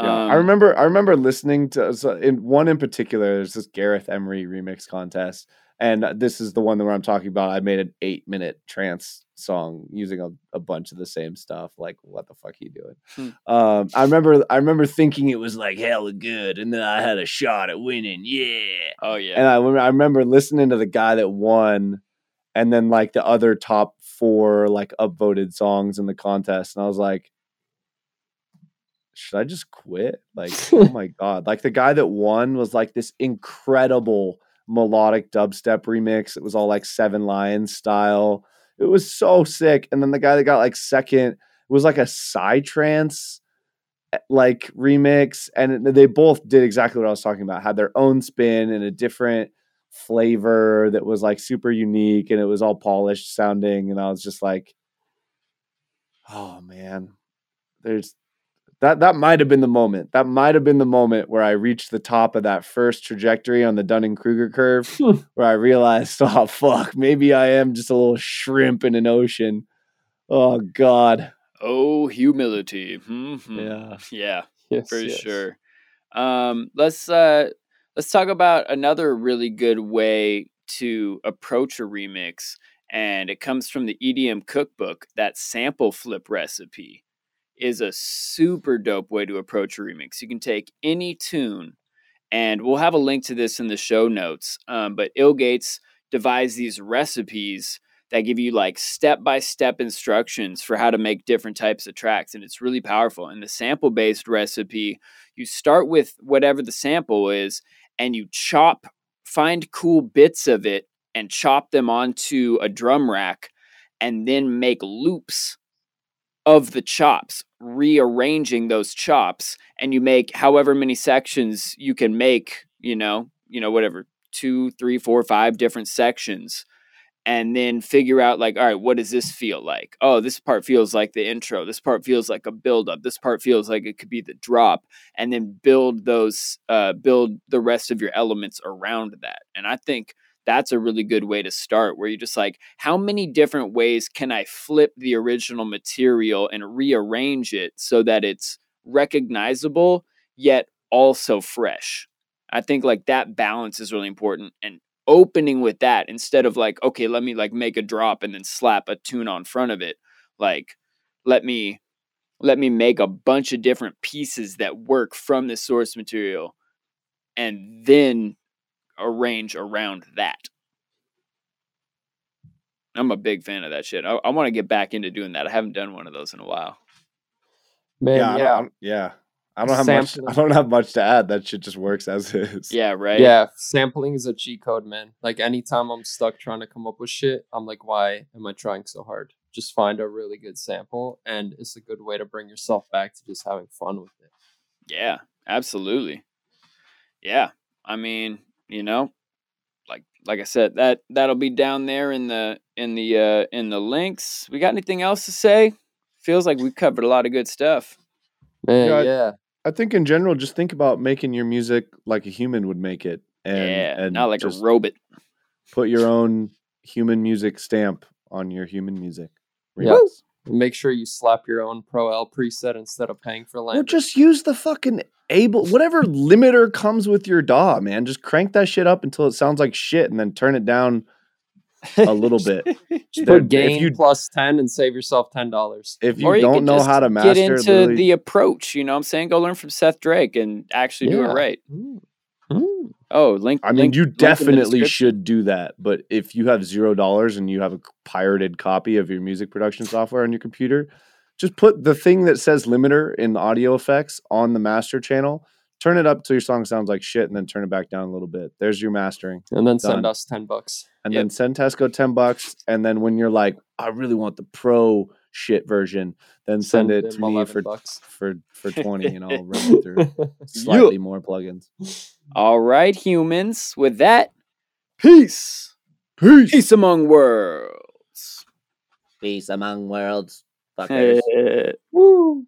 Yeah, I Um, remember. I remember listening to so in one in particular. There's this Gareth Emery remix contest, and this is the one where I'm talking about. I made an eight minute trance song using a, a bunch of the same stuff. Like, what the fuck are you doing? Hmm. Um, I remember. I remember thinking it was like hella good, and then I had a shot at winning. Yeah, Oh yeah. and I, I remember listening to the guy that won, and then like the other top four like upvoted songs in the contest, and I was like, should I just quit? Like, oh my god! Like the guy that won was like this incredible melodic dubstep remix. It was all like Seven Lions style. It was so sick. And then the guy that got like second was like a psytrance eh, like remix and they both did exactly what I was talking about. Had their own spin and a different flavor that was like super unique and it was all polished sounding and I was just like oh man. There's that that might have been the moment. That might have been the moment where I reached the top of that first trajectory on the Dunning-Kruger curve where I realized, oh fuck, maybe I am just a little shrimp in an ocean. Oh god. oh, humility. Mhm. Yeah. Yeah. Yes, for yes. sure. Um, let's uh, let's talk about another really good way to approach a remix, and it comes from the EDM cookbook. That sample flip recipe is a super dope way to approach a remix. You can take any tune, and we'll have a link to this in the show notes. Um, but ill.Gates devised these recipes that give you like step by step instructions for how to make different types of tracks. And it's really powerful. And the sample based recipe, you start with whatever the sample is and you chop, find cool bits of it and chop them onto a drum rack and then make loops of the chops, rearranging those chops, and you make however many sections you can make, you know, you know, whatever, two, three, four, five different sections, and then figure out like, all right, what does this feel like? Oh, this part feels like the intro. This part feels like a build up. This part feels like it could be the drop, and then build those, uh, build the rest of your elements around that. And I think that's a really good way to start where you're just like how many different ways can i flip the original material and rearrange it so that it's recognizable yet also fresh? I think like that balance is really important and opening with that instead of like okay let me like make a drop and then slap a tune on front of it like let me let me make a bunch of different pieces that work from the source material and then arrange around that. I'm a big fan of that shit. I, I want to get back into doing that. I haven't done one of those in a while. Man, yeah, yeah. I don't, yeah. I don't have much. I don't have much to add. That shit just works as is. Yeah, right. Yeah, sampling is a cheat code, man. Like anytime I'm stuck trying to come up with shit, I'm like, why am I trying so hard? Just find a really good sample, and it's a good way to bring yourself back to just having fun with it. Yeah, absolutely. Yeah. I mean, you know, like like I said, that that'll be down there in the in the uh in the links. We got anything else to say? Feels like we covered a lot of good stuff. Man, Yeah, I- yeah. I think in general, just think about making your music like a human would make it, and yeah, and not like a robot. put your own human music stamp on your human music. Yeah. Remix. Make sure you slap your own Pro L preset instead of paying for Or land. just use the fucking able whatever limiter comes with your DAW, man. Just crank that shit up until it sounds like shit, and then turn it down a little bit. Just put gain if you plus ten and save yourself ten dollars. if you or you don't know how to master, get into literally- the approach, you know what I'm saying? Go learn from Seth Drake and actually do it right. Mm. Oh, link. I mean, link- you link in the definitely should do that. But if you have zero dollars and you have a pirated copy of your music production software on your computer, just put the thing that says limiter in the audio effects on the master channel. Turn it up till your song sounds like shit, and then turn it back down a little bit. There's your mastering, And then send us ten bucks. and Yep. then send Tesco ten bucks. And then when you're like, I really want the pro shit version, then send, it to me 11 for bucks. for for twenty, and I'll run it through slightly more plugins. All right, humans. With that, peace. Peace. Peace among worlds. Peace among worlds. Fuckers. Woo.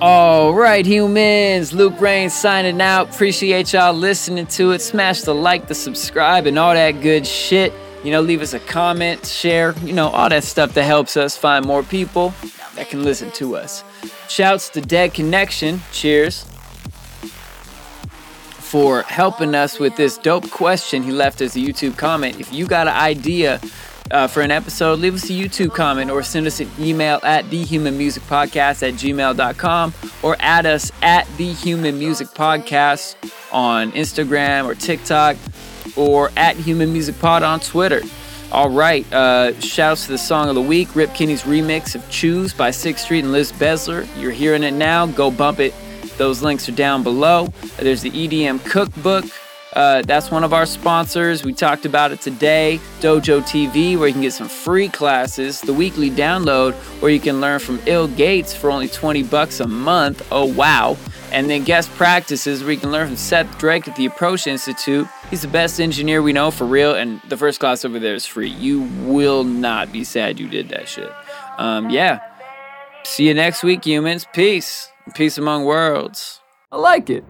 All right, humans. Luke Rain signing out. Appreciate y'all listening to it. Smash the like, the subscribe, and all that good shit. You know, leave us a comment, share, you know, all that stuff that helps us find more people that can listen to us. Shouts to Dead Connection. Cheers. For helping us with this dope question he left as a YouTube comment. If you got an idea uh, for an episode, leave us a YouTube comment or send us an email at thehumanmusicpodcast at gmail.com or add us at the Human Music Podcast on Instagram or TikTok or at Human Music Pod on Twitter. All right, uh, shouts to the song of the week, Rip Kenny's remix of Choose by Sixth Street and Liz Bezler. You're hearing it now. Go bump it. Those links are down below. There's the EDM cookbook. Uh, that's one of our sponsors. We talked about it today. Dojo TV, where you can get some free classes. The weekly download, where you can learn from ill.Gates for only 20 bucks a month. Oh, wow. And then guest practices, where you can learn from Seth Drake at the Approach Institute. He's the best engineer we know for real, and the first class over there is free. You will not be sad you did that shit. Um, yeah. See you next week, humans. Peace. Peace among worlds. I like it.